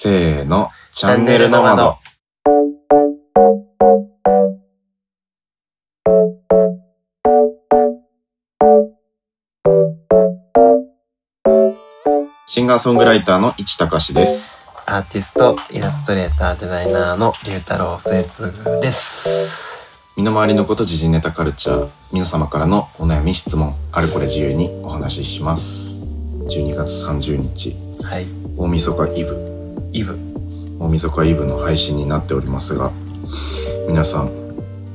せーの、チャンネルの窓。シンガーソングライターの市隆です。アーティスト、イラストレーター、デザイナーの龍太郎末次です。身の回りのこと時事ネタカルチャー、皆様からのお悩み質問、あれこれ自由にお話しします。12月30日、はい。大晦日イブ。イブ。大晦日イブの配信になっておりますが皆さん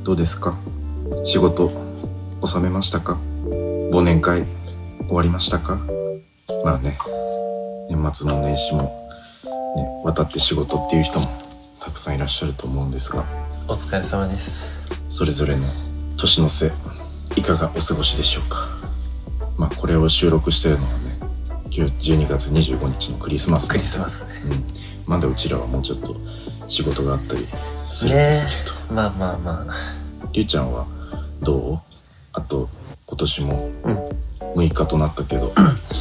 どうですか？仕事収めましたか？忘年会終わりましたか？まあね年末の年始もね渡って仕事っていう人もたくさんいらっしゃると思うんですがお疲れ様です。それぞれの年の瀬いかがお過ごしでしょうか？まあこれを収録してるのはね今日12月25日のクリスマスクリスマスね。うん、まだうちらはもうちょっと仕事があったりするんですけど、まあまあまあ。りゅうちゃんはどう？あと今年もうん。6日となったけど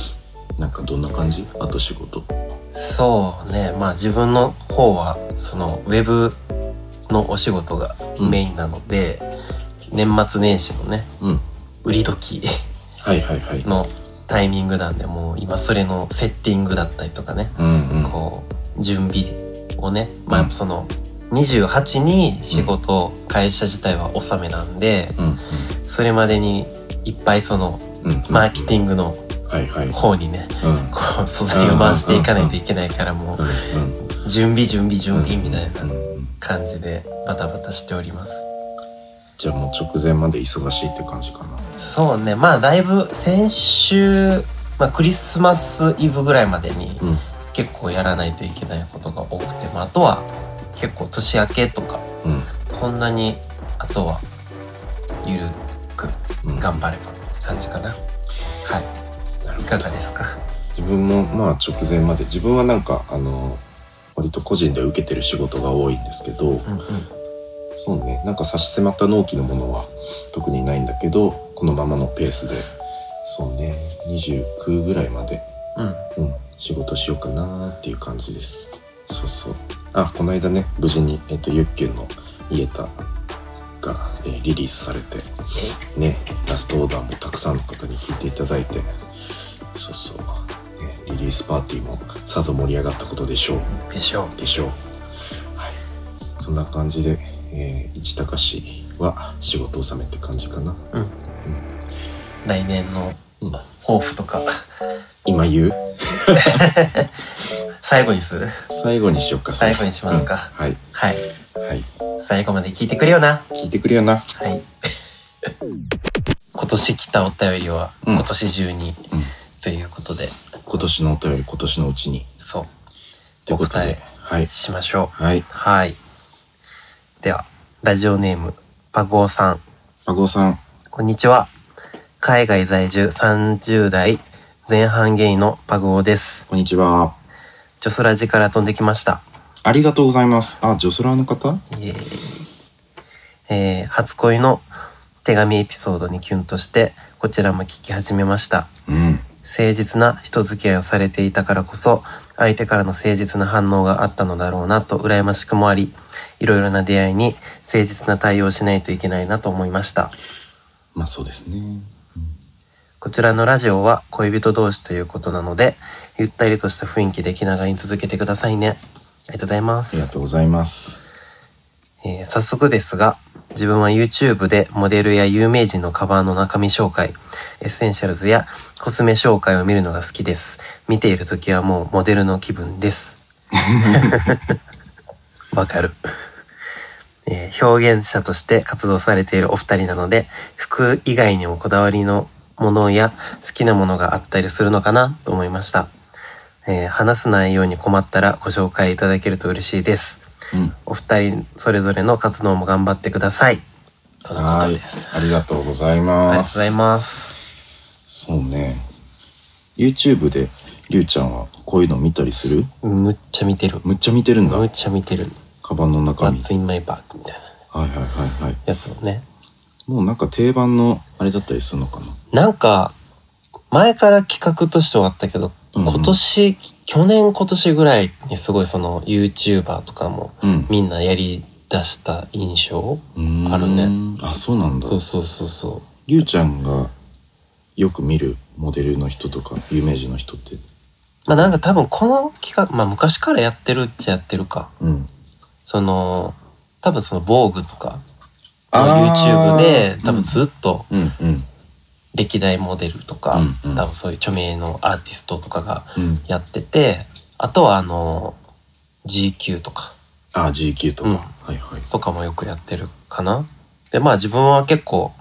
なんかどんな感じ？あと仕事。そうね。まあ自分の方は、その、ウェブのお仕事がメインなので、年末年始のね、うん。売り時はいはいはい。のタイミングなんで、もう今それのセッティングだったりとかね、うんうん。こう準備をねまうん。あその28に仕事、会社自体は納めなんでうんそれまでにいっぱいそのマーケティングの方にねうん。こう素材を回していかないといけないからもう準備準備準備みたいうんなうん。感じでバタバタしております。じゃあもう直前まで忙しいって感じかな。そうね。まあだいぶ先週、まあ、クリスマスイブぐらいまでにうん結構やらないといけないことが多くて、まあ、あとは結構年明けとかうん。そんなにあとはゆるくうん。頑張ればって感じかな、はい。なるほど。いかがですか？自分もまあ直前まで自分はなんかあの割と個人で受けてる仕事が多いんですけど、うんうん。そうね。なんか差し迫った納期のものは特にないんだけどこのままのペースで。そうね。29ぐらいまで、うん。うん、仕事しようかなっていう感じです。そうそう。あこの間ね無事に、えっとユッケンの「イエタ」が、えーリリースされてねラストオーダーもたくさんの方に聞いていただいてそうそう、ね、リリースパーティーもさぞ盛り上がったことでしょう。でしょでしょう。はい。そんな感じで、えー、市高氏は仕事納めって感じかな。う、うん、来年のうん。抱負とか今言う？最後にする？最後にしよっか。最後にしますか？うんはい。はいはい。最後まで聞いてくれよな聞いてくれよな。はい 今年来たお便りはうん今年中に、うん。ということで今年のお便り今年のうちに。そうということで。はい。しましょうはい。はいではラジオネームパゴーさんパゴさん。こんにちは。海外在住30代前半ゲイのパグオです。こんにちは。ジョソラジから飛んできました。ありがとうございます。あ、ジョスラーの方？イエーイえー初恋の手紙エピソードにキュンとして、こちらも聞き始めました。うん。誠実な人付き合いをされていたからこそ、相手からの誠実な反応があったのだろうなと羨ましくもあり、いろいろな出会いに誠実な対応をしないといけないなと思いました。まあそうですね。こちらのラジオは恋人同士ということなので、ゆったりとした雰囲気で気長に続けてくださいね。ありがとうございまありがす。とうございます。えー早速ですが、自分は YouTube でモデルや有名人のカバンの中身紹介、 essentials やコスメ紹介を見るのが好きです。見ている時はもうモデルの気分です。わかる。えー表現者として活動されているお二人なので、服以外にもこだわりのものや好きなものがあったりするのかなと思いました。えー話す内容に困ったらご紹介いただけると嬉しいです。うん。お二人それぞれの活動も頑張ってください。とのこはいとです。。ありがとうございありがます。とうございます。そうね。YouTube でりゅうちゃんはこういうの見たりする？むっちゃ見てる。むっちゃ見てるんだむっ。ちゃ見てる。カバンの中身。What's in my bag みたいなはいはいはいはい。やつをね。もうなんか定番のあれだったりするのかな？なんか、前から企画としてはあったけど、うんうん今年、去年今年ぐらいにすごいその YouTuber とかもうんみんなやり出した印象あるね。あ、そうなんだ。そうそうそうそりゅうちゃんがよく見るモデルの人とか、有名人の人って？う。まあなんか多分この企画、まあ昔からやってるっちゃやってるか。うん。その、多分その防具とか、YouTube で多分ずっと。歴代モデルとか、多分そういう著名のアーティストとかがうん。やってて、あとはあの、GQ とか、あ、GQ とか。うんはいはい。とかもよくやってるかな。で、まあ自分は結構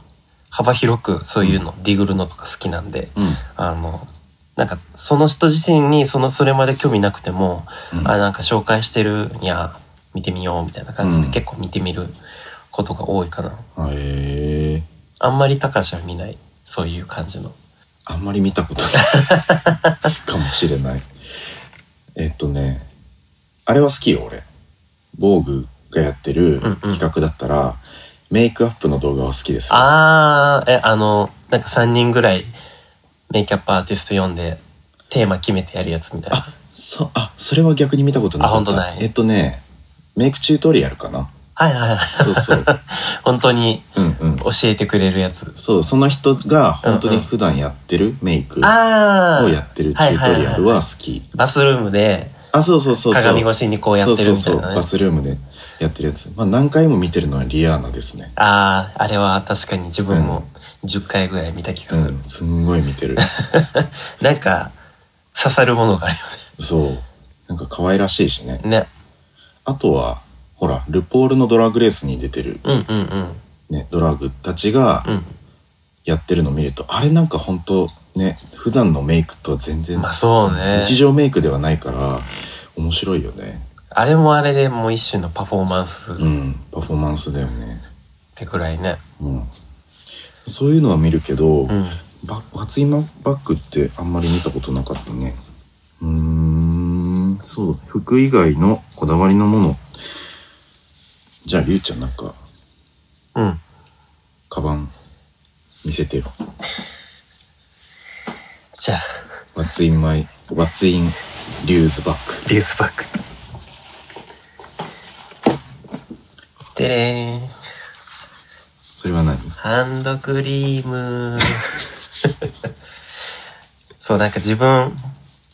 幅広くそういうの、ディグルのとか好きなんで、うん。あの、なんかその人自身にその、それまで興味なくても、うんあ、なんか紹介してるんや、見てみようみたいな感じでうん結構見てみることが多いかな。あへえ。あんまり高橋は見ない、そういう感じの。あんまり見たことない かもしれない。えっとね、あれは好きよ、俺。防具がやってるうんうん企画だったら、メイクアップの動画は好きです。あー、え、あの、なんか3人ぐらいメイキャップアーティスト読んでテーマ決めてやるやつみたいな。あ、そ、あ、それは逆に見たことなかった。あ本当ないえっとね、メイクチュートリアルかな。はいはいはい。そうそう。本当に。教えてくれるやつ。そう、その人が本当に普段やってるメイク。をやってるチュートリアルは好き。バスルームであ、そうそうそうそう。鏡越しにこうやってるみたいそうそうそう。なねバ。スルームでやってるやつ。まあ何回も見てるのはリアーナですね。あー、あれは確かに自分も10回ぐらい見た気がする。うん、すんごい見てる。なんか、刺さるものがあるそう。なんか可愛らしいしね。よね。ね。あとは、ほら、ルポールのドラッグレースに出てるうんうんうん。ね、ドラッグたちがうん。やってるのを見ると、あれなんか本当ね、普段のメイクとは全然、まあそうね。日常メイクではないから、面白いよね。あれもあれでもう一種のパフォーマンスっうん、パフォーマンスだよね。てくらいね。うん。そういうのは見るけど、うん。バ初今バッグってあんまり見たことなかったね。うーん、そう、服以外のこだわりのもの。じゃあ、りゅうちゃんなんか、うん。カバン見せてよ。じゃあ、What's in my, What's in リューズバッグ。リュースバッグ。てれーん。それは何？ハンドクリーム。そう、なんか自分、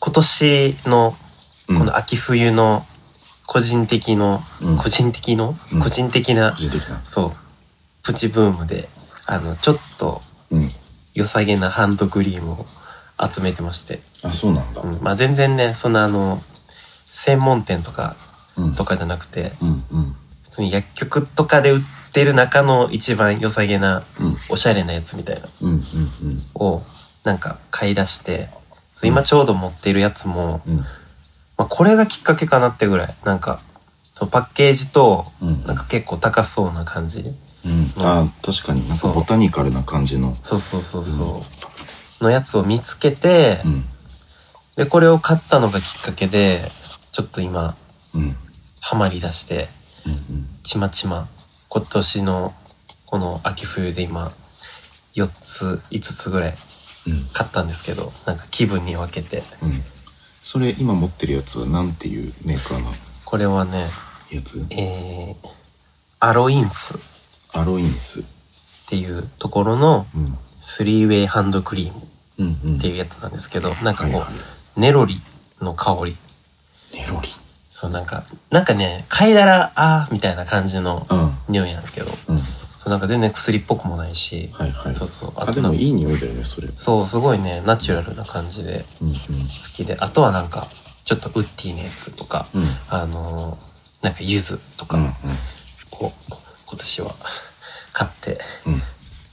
今年の、こうんの秋冬の、個人的の、うん個人的の、うん個人的な個、人的な。そう、プチブームで、あの、ちょっとうん。良さげなハンドクリームを集めてまして。あ、そうなんだ。うん、まあ全然ね、そんなあの、専門店とか、うん。とかじゃなくて、うんうん。普通に薬局とかで売ってる中の一番良さげな、うんおしゃれなやつみたいなうんうんを、なんか買い出して、そう今ちょうど持ってるやつも、うん。うん。まあこれがきっかけかなってぐらい、なんか、そのパッケージと、うんなんか結構高そうな感じ。うん。あ、確かになんかボタニカルな感じの。そうそうそうそう。のやつを見つけて、うん。で、これを買ったのがきっかけで、ちょっと今、うん。ハマり出して、うんうん。ちまちま、今年の、この秋冬で今、4つ、5つぐらいうん。買ったんですけど、なんか気分に分けて。うん。それ今持ってるやつはなんていうメーカーの？これはね、やつ？えー、アロインスっアロインス。ていうところのうん。スリーウェイハンドクリームうんうん。っていうやつなんですけど、なんかこう、はいはいネロリの香り。ネロリ。そうなんか、なんかね、嗅いだら、あーみたいな感じのうん。匂いなんですけど、うん。そうなんか全然薬っぽくもないし、はいはい。そうそう。あ、とでもいい匂いだよね、それ。そう、すごいね、ナチュラルな感じでうんうん。好きで、あとはなんか、ちょっとウッディなやつとか、うんあのーなんか柚子とかうんを今年は買ってうん。うん。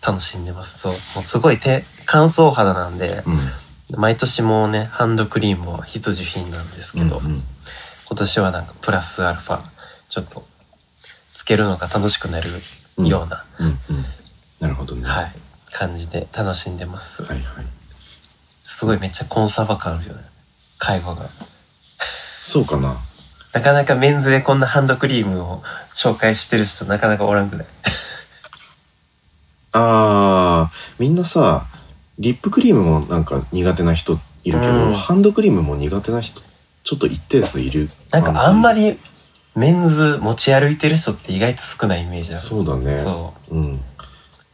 楽しんでます。そう、もうすごい手、乾燥肌なんで、うん。毎年もうね、ハンドクリームは必需品なんですけど、うんうん今年はなんかプラスアルファ、ちょっと、つけるのが楽しくなるような、うんうん。なるほどね。はい、感じで楽しんでます。はいはい。すごいめっちゃコンサバ感あるよね。会話が。そうかな。なかなかメンズでこんなハンドクリームを紹介してる人なかなかおらんくない？あー、みんなさ、リップクリームもなんか苦手な人いるけど、うんハンドクリームも苦手な人ちょっと一定数いるなんかあんまりりメンズ持ち歩いてる人って意外と少ないイメージある。そうだね。そう。うん。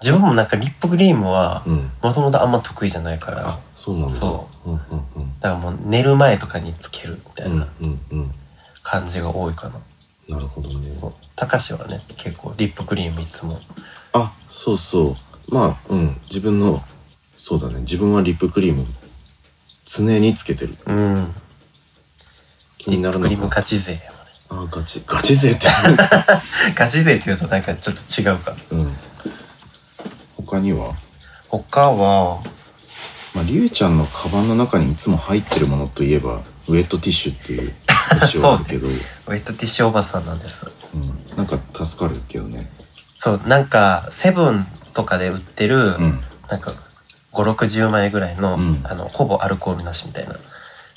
自分もなんかリップクリームはうん。もともとあんま得意じゃないから、あそうなんだ。そう。うんうんうん。だからもう寝る前とかにつけるみたいうんなうんうん。感じが多いかな。なるほどね。そう。高しはね、結構リップクリームいつも。あそうそう。まあうん。自分のそうだね。自分はリップクリーム常につけてる。うん。リ気になるのップクリームかガチ勢やあガチガチ勢って。ガチ勢って言うとなんかちょっと違うか。うん。他には？他は、まあ、りゅうちゃんのカバンの中にいつも入ってるものといえばウェットティッシュっていう 印象あるけど。う、ウェットティッシュおばさんなんです。ん、なんか助かるけどね。そう、なんか、セブンとかで売ってる、うん。なんか、5、60枚ぐらいの、うん。あの、ほぼアルコールなしみたいな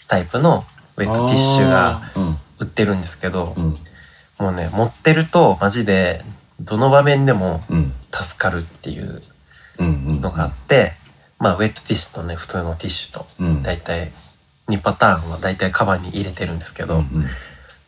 タイプのウェットティッシュが売ってるんですけど、うん。もうね、持ってるとマジで、どの場面でもうん。助かるっていううんうん。のがあって、まあ、ウェットティッシュとね、普通のティッシュとうん、だいたい2パターンはだいたいカバンに入れてるんですけど、うん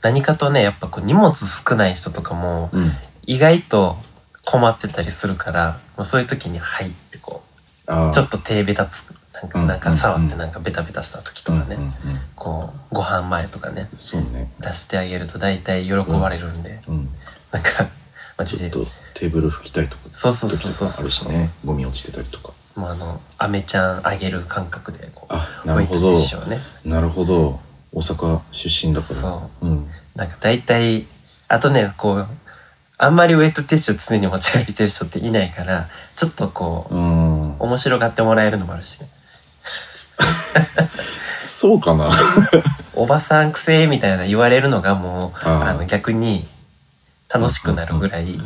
何かとね、やっぱこう荷物少ない人とかも、うん。意外と困ってたりするから、もうそういう時に入ってこう、ちょっと手ベタつく、なんか、うん。なんか触ってうんなんかベタベタした時とかね、うんうんうん。こう、ご飯前とかね、そうね。出してあげると大体喜ばれるんで、うん。なんか、マジで、ちょっとテーブル拭きたいとかそうそうそうそう時とかあるしね。ゴミ落ちてたりとか。もうあの、アメちゃんあげる感覚で、こう、あウェットティなるほど。ッシュをね、なるほど。大阪出身だから。そう。うん。なんか大体、あとね、こう、あんまりウェットティッシュ常に持ち歩いてる人っていないから、ちょっとこう、うん。面白がってもらえるのもあるしね。そうかな。おばさんくせえみたいな言われるのがもう、あの逆に楽しくなるぐらい、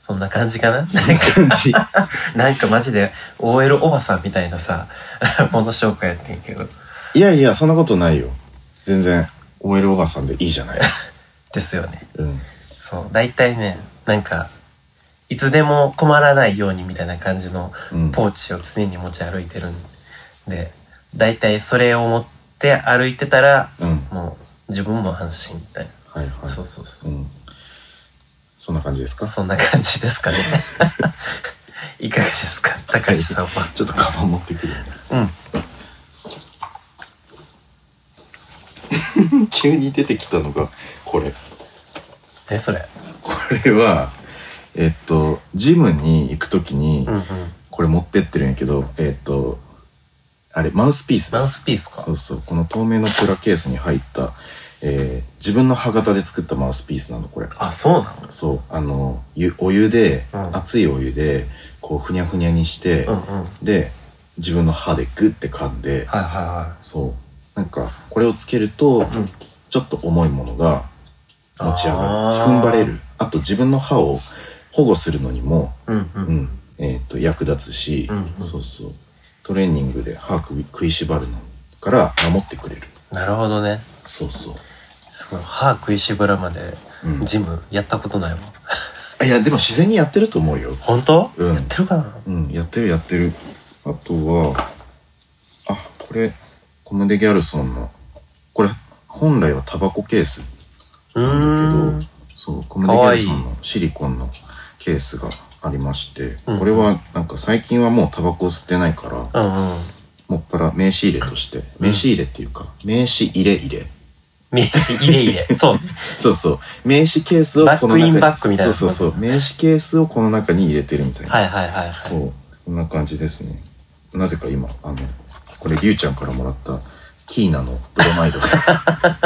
そんな感じかな？なんか感じ。なんかマジで OL おばさんみたいなさ、もの紹介やってんけど。いやいやそんなことないよ。全然 OL おばさんでいいじゃない。ですよね。うん。そう。大体ね、なんか、いつでも困らないようにみたいな感じのうん。ポーチを常に持ち歩いてるんで、大体それを持って歩いてたら、うんもう自分も安心みたいな。はいはいそうそうそう。うんそんな感じですか？そんな感じですかね。いかがですか？高橋さんは。ちょっとカバン持ってくるうん。急に出てきたのがこれえ、それ？これはえっとジムに行く時にうんうん。これ持ってってるんやけどえっとあれマウスピースです。マウスピースか。そうそうこの透明のプラケースに入った、えー自分の歯型で作ったマウスピースなのこれ。あ、そうなの？そうあのゆお湯で、うん。熱いお湯でこうふにゃふにゃにして、うんうん。はいで自分の歯でグッて噛んで、はいはそう。なんかこれをつけると、ん。ちょっと重いものが持ち上がる。踏ん張れる。あと自分の歯を保護するのにも、い。うんう。うんん。えー、と役立つし、うんうん。そうそうトレーニングで歯食い食いしばるのから守ってくれる。なるほどね。そうそう。すごい。歯食いしばらまでうん。ジムやったことないわ。あ いやでも自然にやってると思うよ。本当、うん。やってるかな？うんやってるやってる。あとはあこれコムデ・ギャルソンのこれ本来はタバコケースうなんだけどそうコムデ・ギャルソンのシリコンのケースがありましてうん。これはなんか最近はもうタバコを吸ってないからうんうん。もっぱら名刺入れとして名刺入れっていうか名刺入れ入れ。名刺入れ入れ。そう。ね。そうそう。名刺ケースをこの中にバックインバックみたいな。そうそうそう。名刺ケースをこの中に入れてるみたいな。はいはいはいはい。そう。こんな感じですね。なぜか今あのこれりゅうちゃんからもらったキーナのブロマイドです。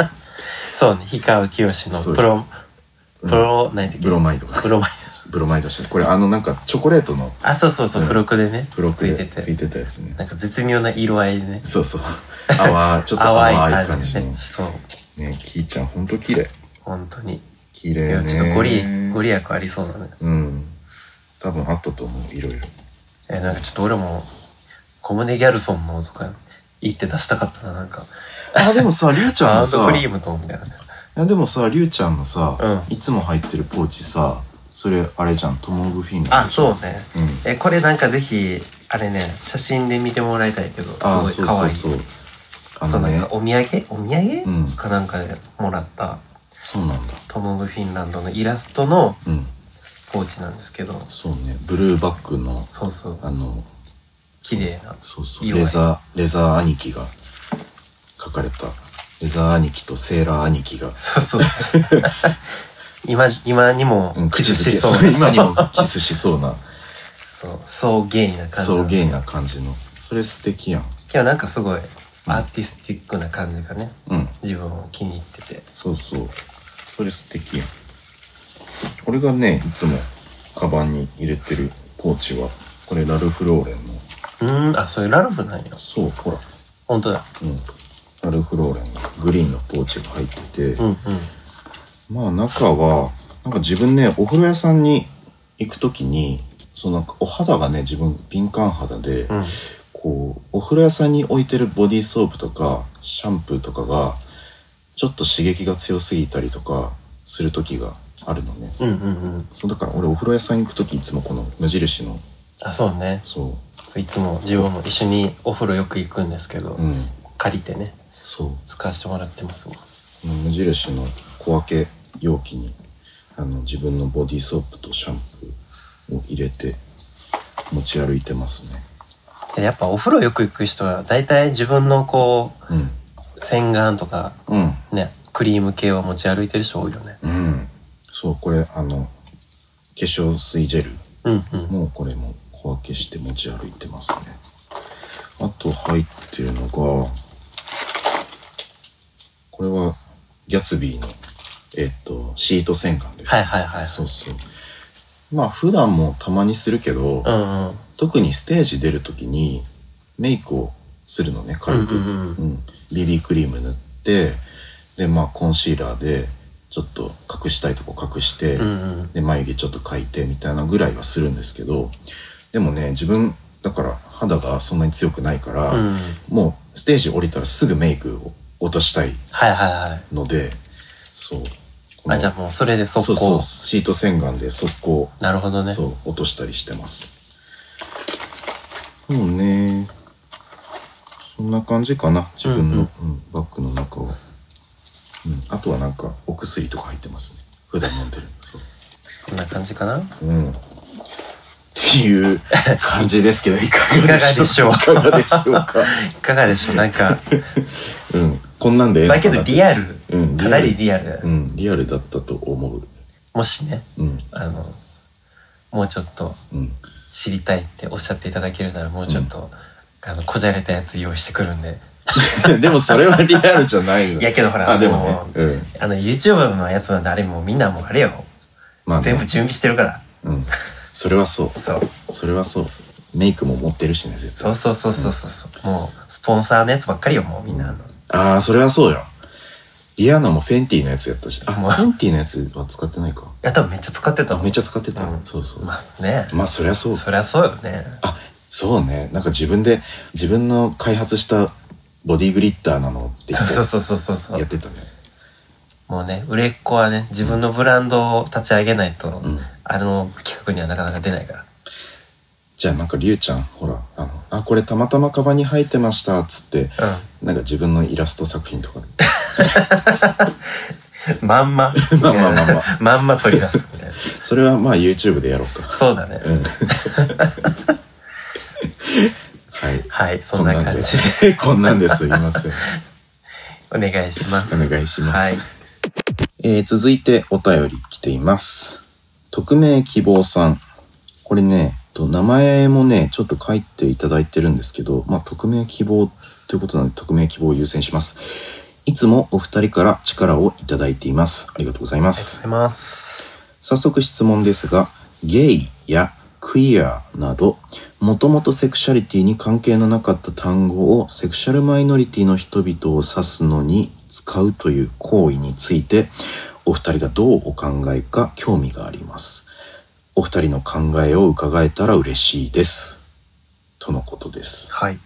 そうね。氷川きよしのプロ、プロ、何だっけ？ブロマイド。がプロマイブロマイドしてこれあのなんかチョコレートのド。あ、そうそうそう、うん付録でね。ブロックついてて。でついてたやつねなんか絶妙な色合いでね。そうそう淡 ちょっと淡い感じのね。そう。ねキーちゃんほんと綺麗本当に。綺麗ねちょっとご利、ご利益ありそうなね。うん多分あったと思ういろいろえ、なんかちょっと俺も、コムネ・ギャルソンのとか、言って出したかったな、なんか。あでもさりゅうちゃんハのさクリームと、みたいなね。いやでもさりゅうちゃんのさ、うんいつも入ってるポーチさそれあれじゃんトモグフィンガーあ、そうね。うん。え、これなんかぜひ、あれね写真で見てもらいたいけどすごいああそう可愛い。そうそうあのね。そうなんかお土産？お土産、うん。かなんかでもらった。そうなんだ。トム・オブ・フィンランドのイラストのうん。ポーチなんですけど。そうね。ブルーバッグのそうそう。あの綺麗な。そうそう。色合い。レザーレザー兄貴が書かれた。レザー兄貴とセーラー兄貴が。そうそうそう 今今にもうんキスし口そうづけ今にもキスしそうな。そうそうゲイな感じそうゲイな感じの。それ素敵やん。けどなんかすごいアーティスティックな感じがねうん。自分を気に入ってて。そうそう。それ素敵やん。俺がねいつもカバンに入れてるポーチはこれラルフローレンの。うーんあそれラルフなんや。そうほら。本当だ。うん。ラルフローレンのグリーンのポーチが入ってて、うんうんまあ中はなんか自分ねお風呂屋さんに行く時にそのお肌がね自分敏感肌で、うん。こうお風呂屋さんに置いてるボディーソープとかシャンプーとかがちょっと刺激が強すぎたりとかする時があるのね。うんうんうん。そうだから俺お風呂屋さんに行く時いつもこの無印のあそうね。そいつも自分も一緒にお風呂よく行くんですけど、ううん。借りてねそう。使わせてもらってますもん無印の小分け容器にあの自分のボディーソープとシャンプーを入れて持ち歩いてますね。でやっぱお風呂よく行く人は大体自分のこうん。う洗顔とかうん。ねクリーム系を持ち歩いてる人多いよね。うん。そうこれあの化粧水ジェルうんうん。もうこれも小分けして持ち歩いてますね。あと入ってるのがこれはギャツビーのえっとシート洗顔です、はいはいはいそうそう。まあ普段もたまにするけど、うんうん。特にステージ出る時にメイクをするのね軽く、うんうんうん。うん。BB クリーム塗ってでまあコンシーラーでちょっと隠したいとこ隠して、うんうん。で眉毛ちょっと描いてみたいなぐらいはするんですけどでもね自分だから肌がそんなに強くないから、うん。もうステージ降りたらすぐメイクを落としたいはいはいはい。のでそうあじゃあもうそれで速攻。そうそう。シート洗顔で速攻。なるほどね。そう落としたりしてます。そうね。そんな感じかな。自分の、うんうん。バッグの中は、うん、あとはなんかお薬とか入ってますね。普段飲んでるこんな感じかな？うん。っていう感じですけど、いかがでしょう？いかがでしょう？いかがでしょうか？いかがでしょう？なんか。うん。こんなんでだけどリアル、うんかなりリアル、うん、リアルだったと思う。もしねうん。あのもうちょっとうん。知りたいっておっしゃっていただけるならもうちょっと、あのこじゃれたやつ用意してくるんで でもそれはリアルじゃないの。いやけどほらあ、でももね。うん。あの YouTube のやつなんであれもうみんなもうあれよ、まあね、全部準備してるからうん。それはそう。そうそれはそう。メイクも持ってるしね、絶対。そうそうそうそうそうそう、もうスポンサーのやつばっかりよもうみんなあのああ、それはそうよ。リアナもフェンティのやつやったし。あ、フもうェンティのやつは使ってないか。いや多分めっちゃ使ってためっちゃ使ってた。うんそうそう。まあねまあ、そりゃそう。そりゃそうよねあ、そうね。なんか自分で、自分の開発したボディグリッターなのってそうそうそうそうそうやってたね。もうね売れっ子はね自分のブランドを立ち上げないと、んあの企画にはなかなか出ないからじゃあなんかりゅうちゃん、ほら、あの、あ、これたまたまカバンに入ってました、っつって、なんか自分のイラスト作品とか まんままあまあまあまあまんま取り出すみたいなそれはまあ YouTube でやろうか。そうだね、うん。はい。はいそんな感じでで。こんなんですいません。お願いしますお願いしますはいえー続いてお便り来ています。匿名希望さん。これね、と名前もね、ちょっと書いていただいてるんですけど、まあ、匿名希望ということなので、匿名希望を優先します。いつもお二人から力をいただいています。ありがとうございます。ありがとうございます早速質問ですが、ゲイやクイアなど、もともとセクシャリティに関係のなかった単語をセクシャルマイノリティの人々を指すのに使うという行為について、お二人がどうお考えか興味があります。お二人の考えを伺えたら嬉しいです。とのことです。はい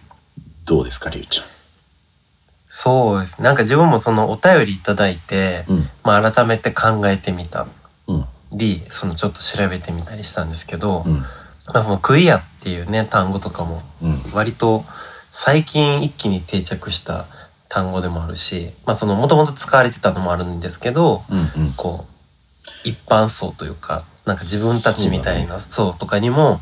どうですか、りゅうちそうですなんか自分もそのお便りいただいて。うん。まあ改めて考えてみたうん。りそのちょっと調べてみたりしたんですけど、うん。まあそのクイアっていうね、単語とかもうん割と最近一気に定着した単語でもあるし、まあそのもともと使われてたのもあるんですけど、うんうんこう、一般層というか、なんか自分たちみたいな層とかにも、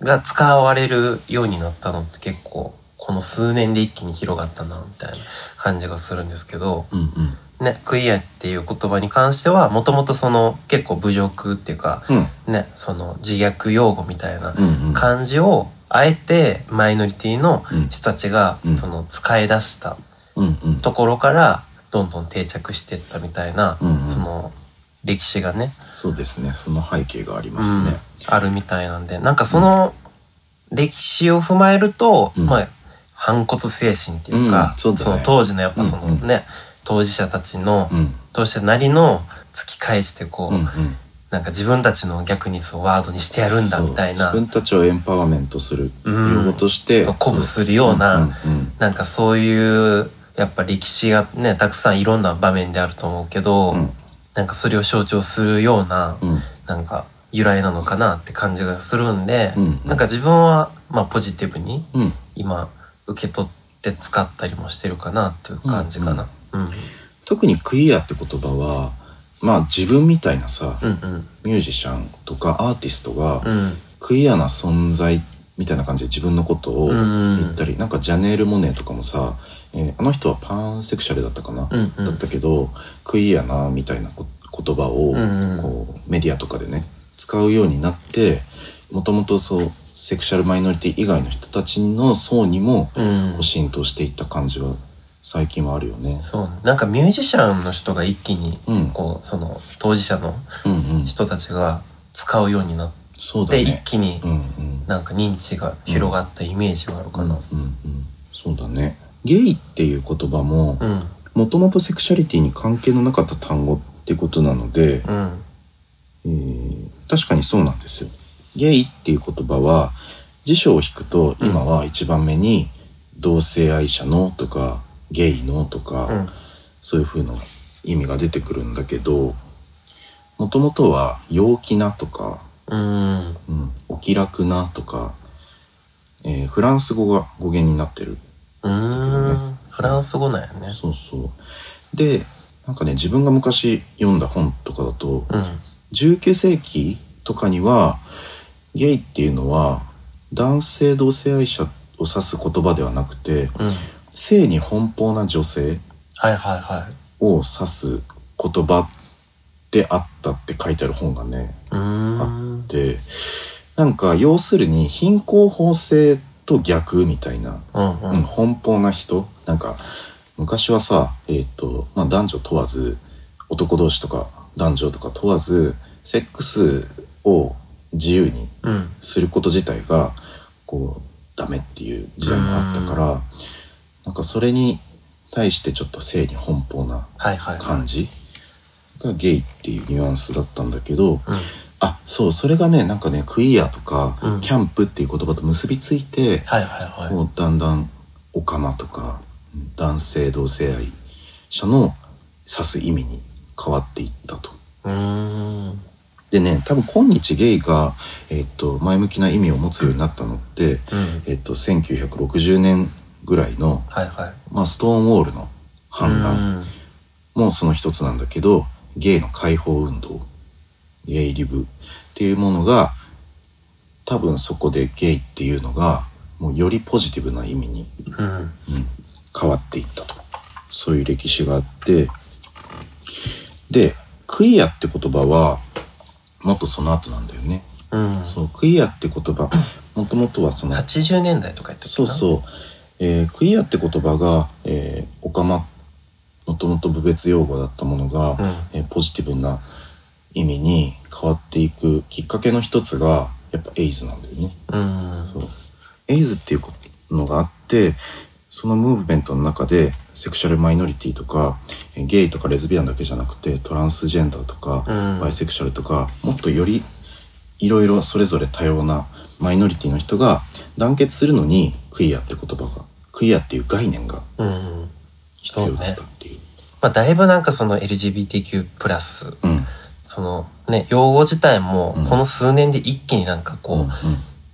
が使われるようになったのって結構、この数年で一気に広がったな、みたいな感じがするんですけど、うんうん。ね、クイアっていう言葉に関しては、もともとその結構侮辱っていうか、うん。ね、その自虐用語みたいなうんうん。感じを、あえてマイノリティの人たちがうん、その使い出したうんうん。ところから、どんどん定着していったみたいな、うんうん。その歴史がね、そうですね。その背景がありまうん。すね、あるみたいなんで、なんかその歴史を踏まえると、うん。まあ、反骨精神っていうか、うんそうだね。の当時のやっぱそのうんうん。ね、当事者たちの、うん。当事者なりの突き返してこう、うんうん。なんか自分たちの逆にそうワードにしてやるんだみたいな、そう自分たちをエンパワーメントする。うん。用語として、そう鼓舞するような、うんうんなんかそういう、やっぱ歴史がね、たくさんいろんな場面であると思うけど、うん。なんかそれを象徴するような、うん。なんか由来なのかなって感じがするんで、うん。なんか自分は、まあポジティブにうん。今受け取って使ったりもしてるかなっていう感じかな。うん。特にクイアって言葉はまあ自分みたいなさ、うんうん。ミュージシャンとかアーティストが、うん。クイアな存在みたいな感じで自分のことをうん言ったり、なんかジャネール・モネとかもさ、えーあの人はパンセクシャルだったかな、うんうんだったけどクイアなみたいなこ言葉をこうメディアとかでね使うようになってもともとそうセクシャルマイノリティ以外の人たちの層にも浸透していった感じは最近はあるよね。そうね。なんかミュージシャンの人が一気に、うんこう、その当事者のうんうん、人たちが使うようになっそうだて、一ね。気にうんうんなんか認知が広がったイメージがあるかな。うんうんうん、そうだね。ゲイっていう言葉もうん。もともとセクシャリティに関係のなかった単語ってことなので、うん。えー確かにそうなんですよ。ゲイっていう言葉は辞書を引くと今は一番目に同性愛者のとかゲイのとか、うん。そういう風な意味が出てくるんだけどもともとは陽気なとか、うん。うん、お気楽なとか、えーフランス語が語源になってる。フランス語なんやね。そうそうでなんかね自分が昔読んだ本とかだとうん。19世紀とかにはゲイっていうのは男性同性愛者を指す言葉ではなくてうん。性に奔放な女性。を指す言葉であったって書いてある本がねうーん。でなんか要するに貧困法制と逆みたいなうんううん、ん。奔放な人なんか昔はさ、えっとまあ、男女問わず男同士とか男女とか問わずセックスを自由にうん。すること自体がこうダメっていう時代もあったからなんかそれに対してちょっと性に奔放な。感じがゲイっていうニュアンスだったんだけど、うん。あそうそれがねなんかねクイアとか、うんキャンプっていう言葉と結びついて。もうだんだんオカマとかうん男性同性愛者の指す意味に変わっていったと。うーん。でね多分今日ゲイが、えっと前向きな意味を持つようになったのって、うん。えっと1960年ぐらいの、はいはい。まあ、ストーンウォールの反乱うんもその一つなんだけどゲイの解放運動ゲイリブっていうものが多分そこでゲイっていうのがもうよりポジティブな意味にうん。うん変わっていったとそういう歴史があってでクイアって言葉はもっとその後なんだよねうん。そうクイアって言葉 もともとはその80年代とかやったそうそう、えークイアって言葉が、えー、オカマもともと部別用語だったものが、うんえーポジティブな意味に変わっていくきっかけの一つがやっぱエイズなんだよね。うん。そうエイズっていうのがあってそのムーブメントの中でセクシャルマイノリティとかえーゲイとかレズビアンだけじゃなくてトランスジェンダーとか、うん。バイセクシャルとかもっとよりいろいろそれぞれ多様なマイノリティの人が団結するのにクイアって言葉がクイアっていう概念がうん。必要だったっていう。まあ、だいぶなんかその LGBTQ+, うん。そのね、用語自体もうん。この数年で一気になんかこう、うん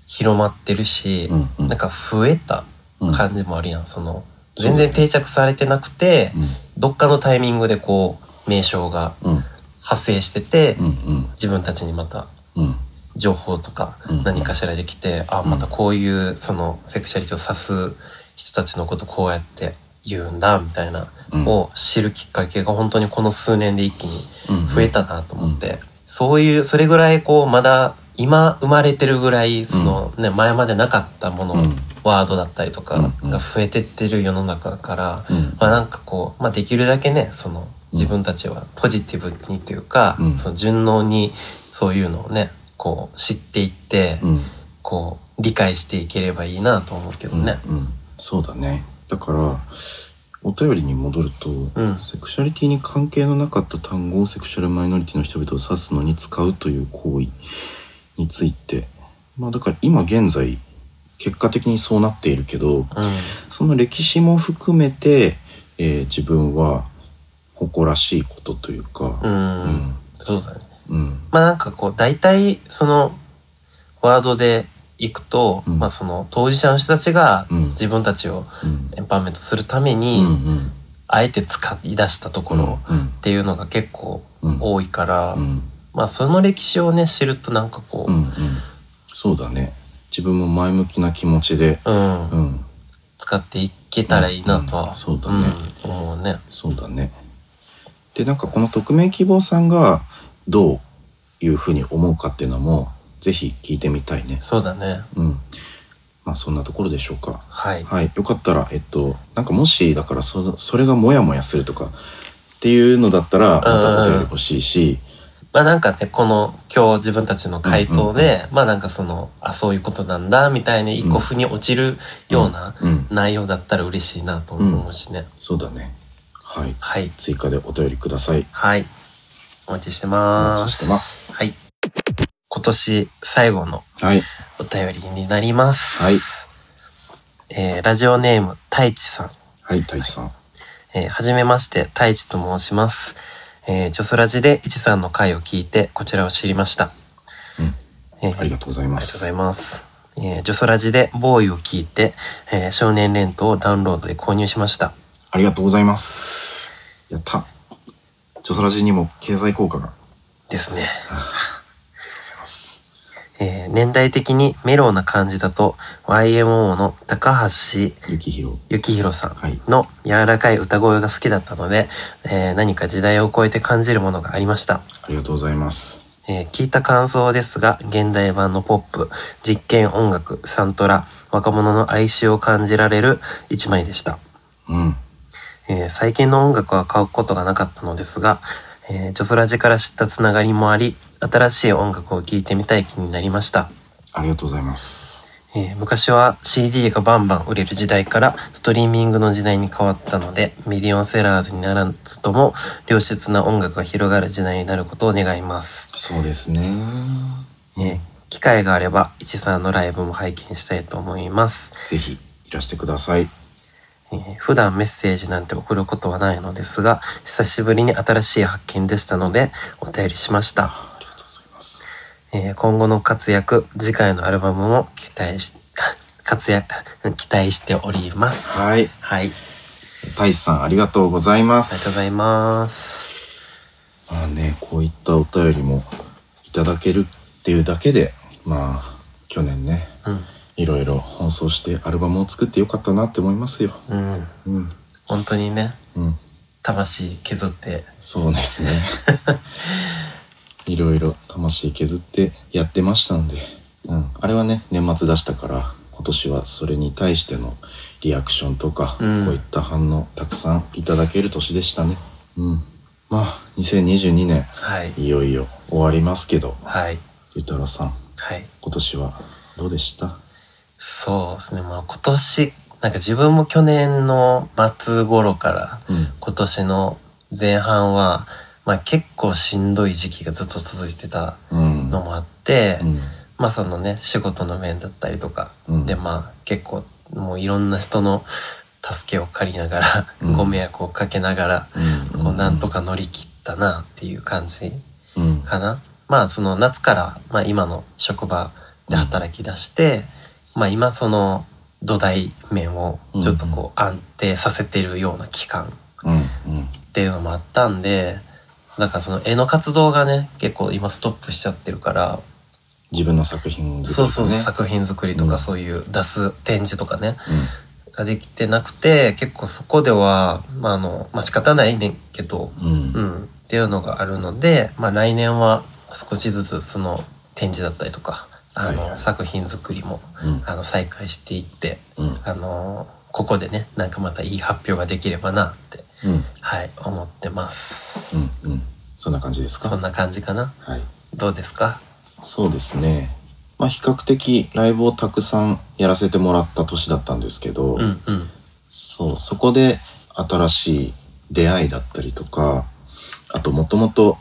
広まってるし、うんうん。なんか増えた。うん感じもあるやん。その、そうだね全然定着されてなくて、うん。どっかのタイミングでこう、名称がうん。発生してて、うんうん。自分たちにまたうん。情報とかうん何かしらできて、あ、またこういうそのセクシャリティを指す人たちのことこうやって言うんだ、みたいな、うん。を知るきっかけが本当にこの数年で一気にうん。増えたなと思って、そういう、それぐらいこう、まだ今生まれてるぐらい、そのね、前までなかったもの、うん。ワードだったりとかが増えてってる世の中から、うん。まあなんかこう、まあできるだけね、その自分たちはポジティブにというか、うん。その順応にそういうのをね、こう知っていって、うん。こう理解していければいいなと思うけどね。うんうん。そうだね。だからお便りに戻ると、ん。セクシャリティに関係のなかった単語をセクシャルマイノリティの人々を指すのに使うという行為について。まあだから今現在結果的にそうなっているけどうん。その歴史も含めて、えー自分は誇らしいことというか。うん。うん。そうだね。うん。まあなんかこう、大体そのワードでいくと、うん。まあその当事者の人たちがうん。自分たちをうん。エンパワーメントするためうに、んうん。あえて使い出したところうん。っていうのが結構うん。多いから、うんまあその歴史をね、知るとなんかこうんうん。そうだね。自分も前向きな気持ちでう、うん、うん。使っていけたらいいなとは、うんそうだね。うん思うね。そうだね。でなんかこの匿名希望さんがどういうふうに思うかっていうのもぜひ聞いてみたいね。そうだね。うん。まあそんなところでしょうか。はい。はい。よかったらえっとなんかもしだからそそれがモヤモヤするとかっていうのだったらまたお便り欲しいしまあなんかね、この今日自分たちの回答で、まあなんかその、あ、そういうことなんだ、みたいに一個腑に落ちるようなうん内容だったら嬉しいなと思うしね。そうだねはいはい。追加でお便りくださいはい。お待ちしてます。お待ちしてますはい。今年最後のはいお便りになります。はい。えー、ラジオネーム、太一さん。はい太一さんえーはじめまして、太一と申します。えー、ジョスラジで一さんの回を聞いて、こちらを知りました。うんえーありがとうございまありがとうございすます。えー、ジョソラジでボーイを聞いて、えー少年レントをダウンロードで購入しました。ありがとうございますやったチョソラジにも経済効果がですね。ありがとうございますえー年代的にメロウな感じだと YMO の高橋ゆきひろ幸宏さはいんの柔らかい歌声が好きだったので、えー何か時代を超えて感じるものがありました。ありがとうございますえー聞いた感想ですが、現代版のポップ、実験音楽、サントラ、若者の哀愁を感じられる一枚でした。うんえー最近の音楽は買うことがなかったのですが、えージョソラジから知ったつながりもあり、新しい音楽を聴いてみたい気になりました。ありがとうございますえー昔は CD がバンバン売れる時代からストリーミングの時代に変わったので、ミリオンセラーズにならずとも良質な音楽が広がる時代になることを願います。そうですねえー機会があれば、一さんのライブも拝見したいと思います。ぜひいらしてくださいえー普段メッセージなんて送ることはないのですが、久しぶりに新しい発見でしたので、お便りしました。ありがとうございますえー今後の活躍、次回のアルバムも期待し、活躍、期待しております。はいはい。太一さんありがとうございまありがとうごすざいます。まあねこういったお便りもいただけるっていうだけでまあ去年ねうん。いろいろ奔走してアルバムを作ってよかったなって思いますよ。うん。うん。本当にね、うん。魂削って、そうですね。いろいろ魂削ってやってましたんで、うん、あれはね年末出したから今年はそれに対してのリアクションとか、うん。こういった反応たくさんいただける年でしたね。うん。まあ2022年はい。いよいよ終わりますけど。はい。ゆうたろうさん。はい。今年はどうでした？そうですね。まあ今年、なんか自分も去年の末頃からうん。今年の前半は、まあ結構しんどい時期がずっと続いてたうん。のもあって、うん。まあそのね、仕事の面だったりとか、うん。でまあ結構もういろんな人の助けを借りながら、うん。ご迷惑をかけながら、うん。こうなんとか乗り切ったなっていう感じうん。かな。まあその夏から、まあ今の職場で働き出して、まあ今その土台面をちょっとこう安定させてるような期間っていうのもあったんで、だからその絵の活動がね、結構今ストップしちゃってるから、自分の作品作り、ね、そうそう、作作品作りとうん。かそういう出す展示とかね、うん。ができてなくて、結構そこでは、まああの、まあ仕方ないねんけど、うん。うん、っていうのがあるので、まあ来年は少しずつその展示だったりとか、あの、はい。はい作品作りも、うん。あの、再開していって、うん。あの、ここでね、なんかまたいい発表ができればなって、うん。はい、思ってます。うんうん。そんな感じですか？そんな感じかな？はい。どうですか？そうですね。まあ比較的ライブをたくさんやらせてもらった年だったんですけど、うんうん。そうそこで新しい出会いだったりとかあともともと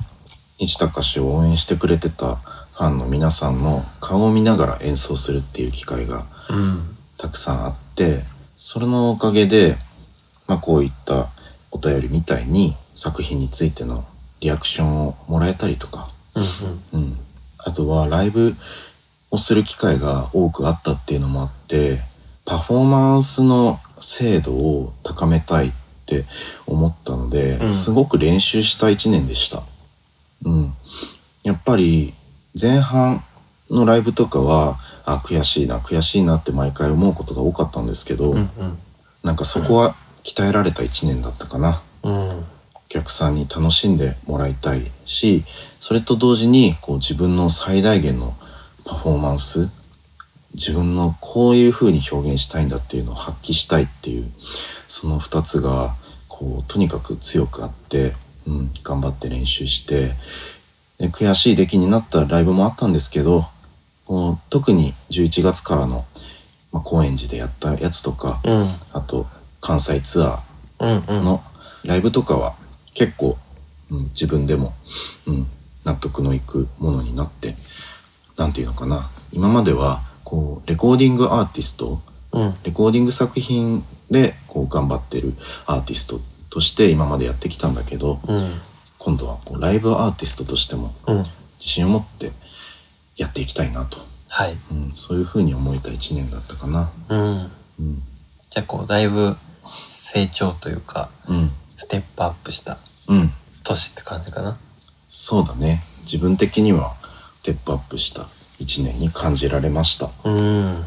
市高氏を応援してくれてたファンの皆さんの顔を見ながら演奏するっていう機会がうん。たくさんあってそれのおかげで、まあ、こういったお便りみたいに作品についてのリアクションをもらえたりとか、うんうん。うん、あとはライブをする機会が多くあったっていうのもあってパフォーマンスの精度を高めたいって思ったので、うんすごく練習した一年でした。うん、やっぱり前半のライブとかはあ悔しいな悔しいなって毎回思うことが多かったんですけど、うんうん。なんかそこは鍛えられた一年だったかな。うん。お客さんに楽しんでもらいたいしそれと同時にこう自分の最大限のパフォーマンス自分のこういう風に表現したいんだっていうのを発揮したいっていうその2つがこうとにかく強くあって、うん、頑張って練習してで悔しい出来になったライブもあったんですけどこう特に11月からの、まあ、高円寺でやったやつとか、うん。あと関西ツアー。のライブとかは結構、うん、自分でも、うん、納得のいくものになってなんていうのかな今まではこうレコーディングアーティストうん。レコーディング作品でこう頑張ってるアーティストとして今までやってきたんだけど、うん。今度はこうライブアーティストとしてもうん。自信を持ってやっていきたいなと、はい。うん、そういうふうに思えた一年だったかな。うん。うんじゃあこう、だいぶ成長というか、うんステップアップしたうん年って感じかな？そうだね自分的にはステップアップした一年に感じられましたうん。う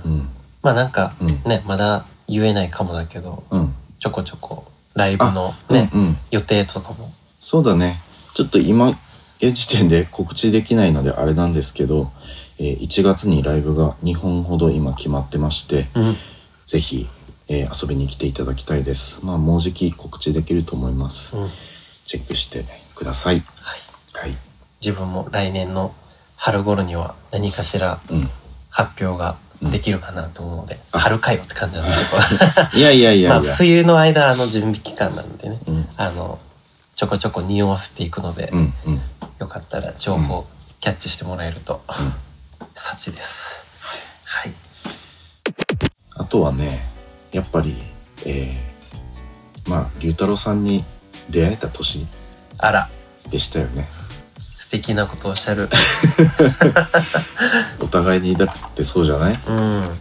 んまあなんか、うんね、まだ言えないかもだけど、うんちょこちょこライブのね、うんうん予定とかも。そうだねちょっと今現時点で告知できないのであれなんですけど、えー1月にライブが2本ほど今決まってまして、うん。ぜひ、えー遊びに来ていただきたいです。まあもうじき告知できると思います、うん。はい。チェックしてください。はい。自分も来年の春頃には何かしらうん。発表ができるかなと思うので、あ。春かよって感じなんですけど。いやいやいや。まあ冬の間の準備期間なんでね、うん。あの、ちょこちょこ匂わせていくので、うんうん。よかったら情報キャッチしてもらえると、幸です。はい。あとはねやっぱりえー、まあ龍太郎さんに出会えた年あら、でしたよね。素敵なことをおっしゃる。お互いにだってそうじゃない？うん。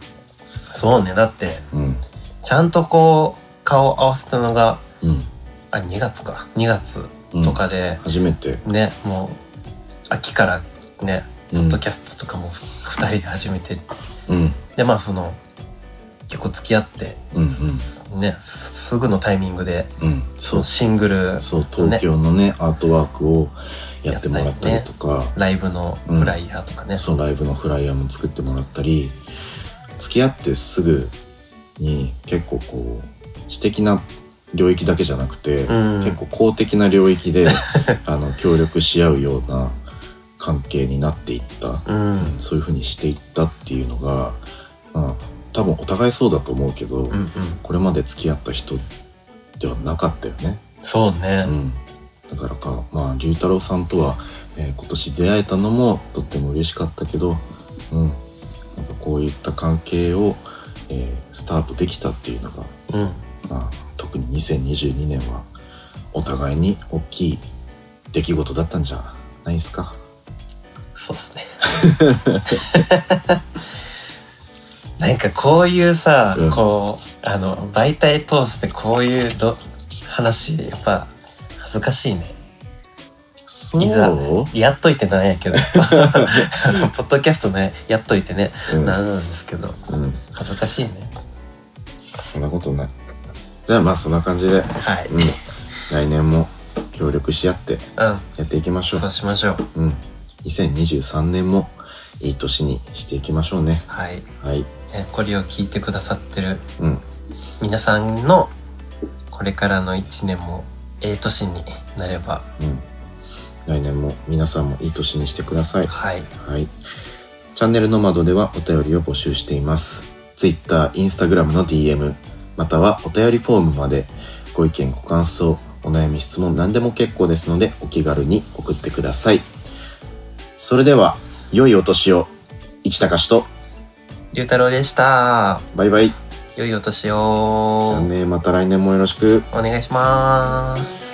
そうね、だって、うん。ちゃんとこう、顔合わせたのが、うんあれ2月か。2月とかで、初めて。ね、もう、秋からね、うん。ポッドキャストとかも2人で始めて、うん。で、まあその、結構付き合って、うんすね、すすぐのタイミングで、うん。そう。シングル、そう東京のねアートワークをやってもらったりとか、ライブのフライヤーとかね。そうライブのフライヤーも作ってもらったり。付き合ってすぐに結構こう知的な領域だけじゃなくて、うん結構公的な領域で あの協力し合うような関係になっていった、うん。そういう風にしていったっていうのが、まあ、多分お互いそうだと思うけど、うんうん。これまで付き合った人ではなかったよね。そうねう。ん、だからかまあ龍太郎さんとは、えー今年出会えたのもとっても嬉しかったけど、うん、なんかこういった関係を、えースタートできたっていうのが、うん。まあ、特に2022年はお互いに大きい出来事だったんじゃないですか？そうっすね。なんかこういうさ、うんこう、あの、媒体通してこういうど話、やっぱ恥ずかしいね。そいざうやっといてなんやけど、ポッドキャストね、やっといてね、うんなんなんですけど、うん。恥ずかしいね。そんなことない。じゃあまあそんな感じで、はい。うん。来年も協力し合ってうん。やっていきましょうそう。しましょう。うん。2023年もいい年にしていきましょうね。はい。はい。ね、これを聞いてくださってるうん。皆さんのこれからの一年もええ年になれば、うん。来年も皆さんもいい年にしてください。はい。はい。チャンネルの窓ではお便りを募集しています。Twitter、Instagram の DM、またはお便りフォームまでご意見、ご感想、お悩み、質問何でも結構ですのでお気軽に送ってください。それでは、良いお年を、市高しと、龍太郎でした。バイバイ。良いお年じゃあを。ね、また来年もよろしく。お願いします。